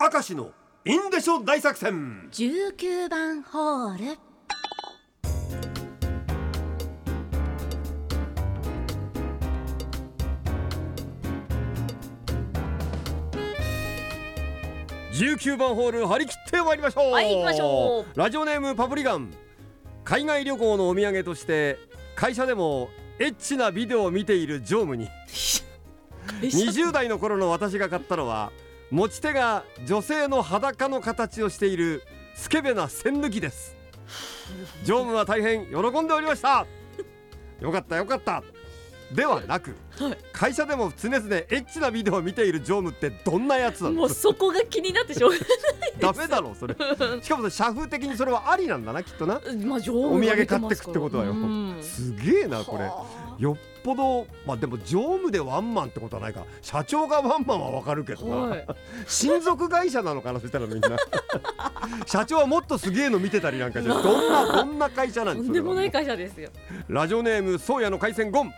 明石のインデショ大作戦。19番ホール。19番ホール張り切ってまいりましょう。はい行きましょう。ラジオネームパプリガン。海外旅行のお土産として会社でもエッチなビデオを見ている常務に。20代の頃の私が買ったのは持ち手が女性の裸の形をしているスケベな線抜きです。常務は大変喜んでおりました。よかったよかった。ではなく、はい。会社でも常々エッチなビデオを見ている常務ってどんなやつなの？もうそこが気になってしょうダメだろそれ。しかもさ社風的にそれはありなんだなきっとな。がないまあ上お土産買ってくってことはよ。うんすげえなこれ。はあよっぽどまあでも常務でワンマンってことはないか。社長がワンマンはわかるけどな、はい。親族会社なのかなそしたらみんな。社長はもっとすげえの見てたりなんかしてどんなどんな会社なんとですんでもない会社ですよ。ラジオネーム宗谷の回線ゴン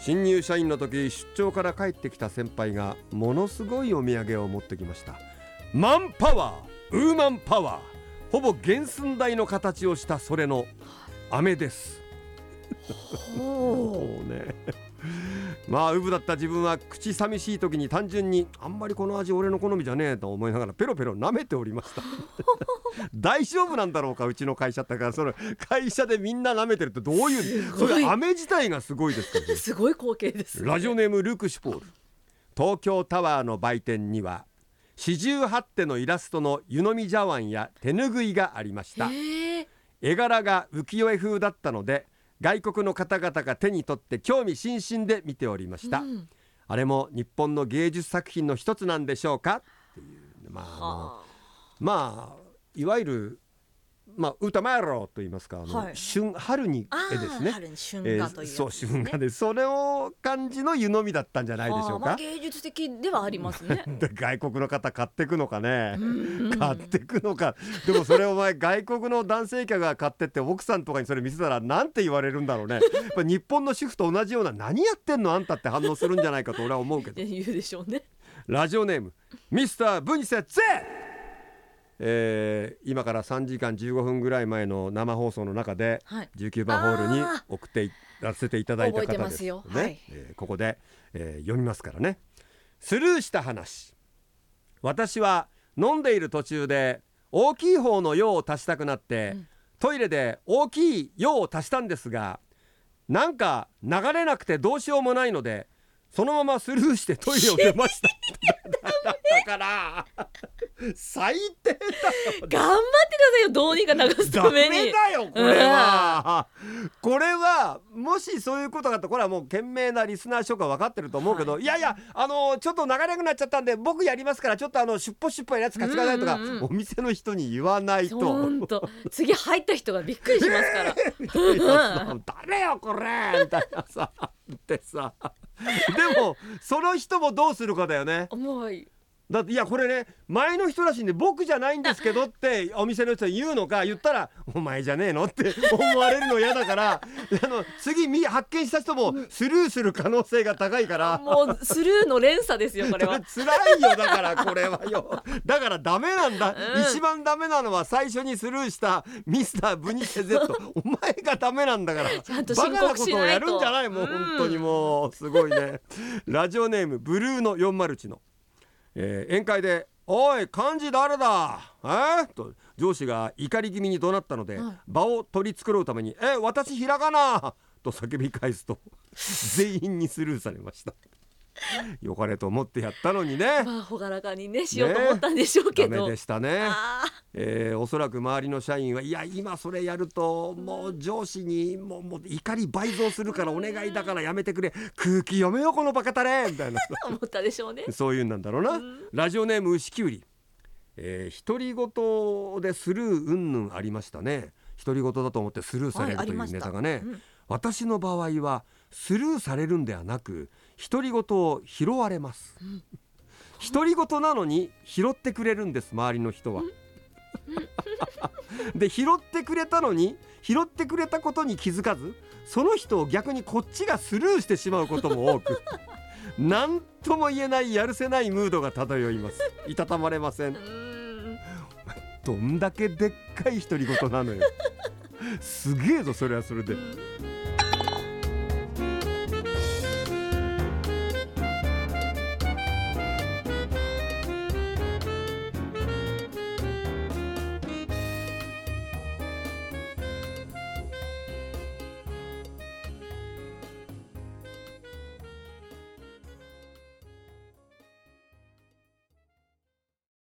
新入社員の時出張から帰ってきた先輩がものすごいお土産を持ってきました。マンパワーウーマンパワーほぼ原寸大の形をしたそれの飴です。ねまあウブだった自分は口寂しい時に単純にあんまりこの味俺の好みじゃねえと思いながらペロペロ舐めておりました。大丈夫なんだろうかうちの会社ってから。その会社でみんな舐めてるってどういうそれ飴自体がすごいですからうすごい光景ですラジオネームルーク・シュポール。東京タワーの売店には四十八手のイラストの湯飲み茶碗や手ぬぐいがありました。絵柄が浮世絵風だったので外国の方々が手に取って興味津々で見ておりました、うん。あれも日本の芸術作品の一つなんでしょうか？っていう。まあまあいわゆるまあ歌前ろと言いますかあの、はい。春春にあ絵ですねあ春に春え画というやつーそう春画でそれを感じの湯飲みだったんじゃないでしょうかはあまあ芸術的ではありますねで外国の方買ってくのかね、うん買ってくのかでもそれお前外国の男性客が買ってって奥さんとかにそれ見せたらなんて言われるんだろうねやっぱ日本の主婦と同じような何やってんのあんたって反応するんじゃないかと俺は思うけど言うでしょうねラジオネームミスターブニセツェえー今から3時間15分ぐらい前の生放送の中ではい。19番ホールに送ってらせていただいた方ですね、はい。えーここで、えー読みますからね。スルーした話。私は飲んでいる途中で大きい方の用を足したくなって、うん。トイレで大きい用を足したんですがなんか流れなくてどうしようもないのでそのままスルーしてトイレを出ました だから。最低だよ頑張ってくださいよどうにか流すダために。メだよこれは、これはもしそういうことがあったらこれはもう賢明なリスナー諸が分かってると思うけど、、はい。やいやあのちょっと流れなくなっちゃったんで僕やりますからちょっとあのしゅっぽしゅっぽいやつ貸してくださいとか、うんうんうん。お店の人に言わないと。次入った人がびっくりしますから。みたいなさ誰よこれ。みたいなさってさ。でもその人もどうするかだよね。もうだっていやこれね前の人らしいんで僕じゃないんですけどって お店の人に言うのか言ったらお前じゃねえのって 思われるの嫌だからあの次見発見した人もスルーする可能性が高いから。もうスルーの連鎖ですよこれは。辛いよだからこれはよ。だからダメなんだ、うん。一番ダメなのは最初にスルーしたミスターブニシェ Z お前がダメなんだから。バカなことをやるんじゃないもううん。本当にもう。すごいね。ラジオネームブルーの401の、えー宴会で「おい漢字誰だ？え？ーと上司が怒り気味に怒鳴ったので、はい。場を取り繕うために「え私ひらがな!」と叫び返すと 全員にスルーされました よかれと思ってやったのにね。まあ朗らかにねしようと思ったんでしょうけど、ダメでしたね、あえーおそらく周りの社員はいや今それやるともう上司にもうもう怒り倍増するからお願いだからやめてくれ。空気読めよこのバカタレ。みたいな。ー 思ったでしょうね。そういうんなんだろうな、うん。ラジオネーム牛きゅうり、えー、独り言でスルーうんぬんありましたね。独り言だと思ってスルーされるというネタがね、うん。私の場合はスルーされるんではなく独り言を拾われます。独り言なのに拾ってくれるんです周りの人は。で拾ってくれたのに拾ってくれたことに気づかずその人を逆にこっちがスルーしてしまうことも多く何とも言えないやるせないムードが漂います。いたたまれません。んどんだけでっかい独り言なのよ。すげえぞそれはそれで。うん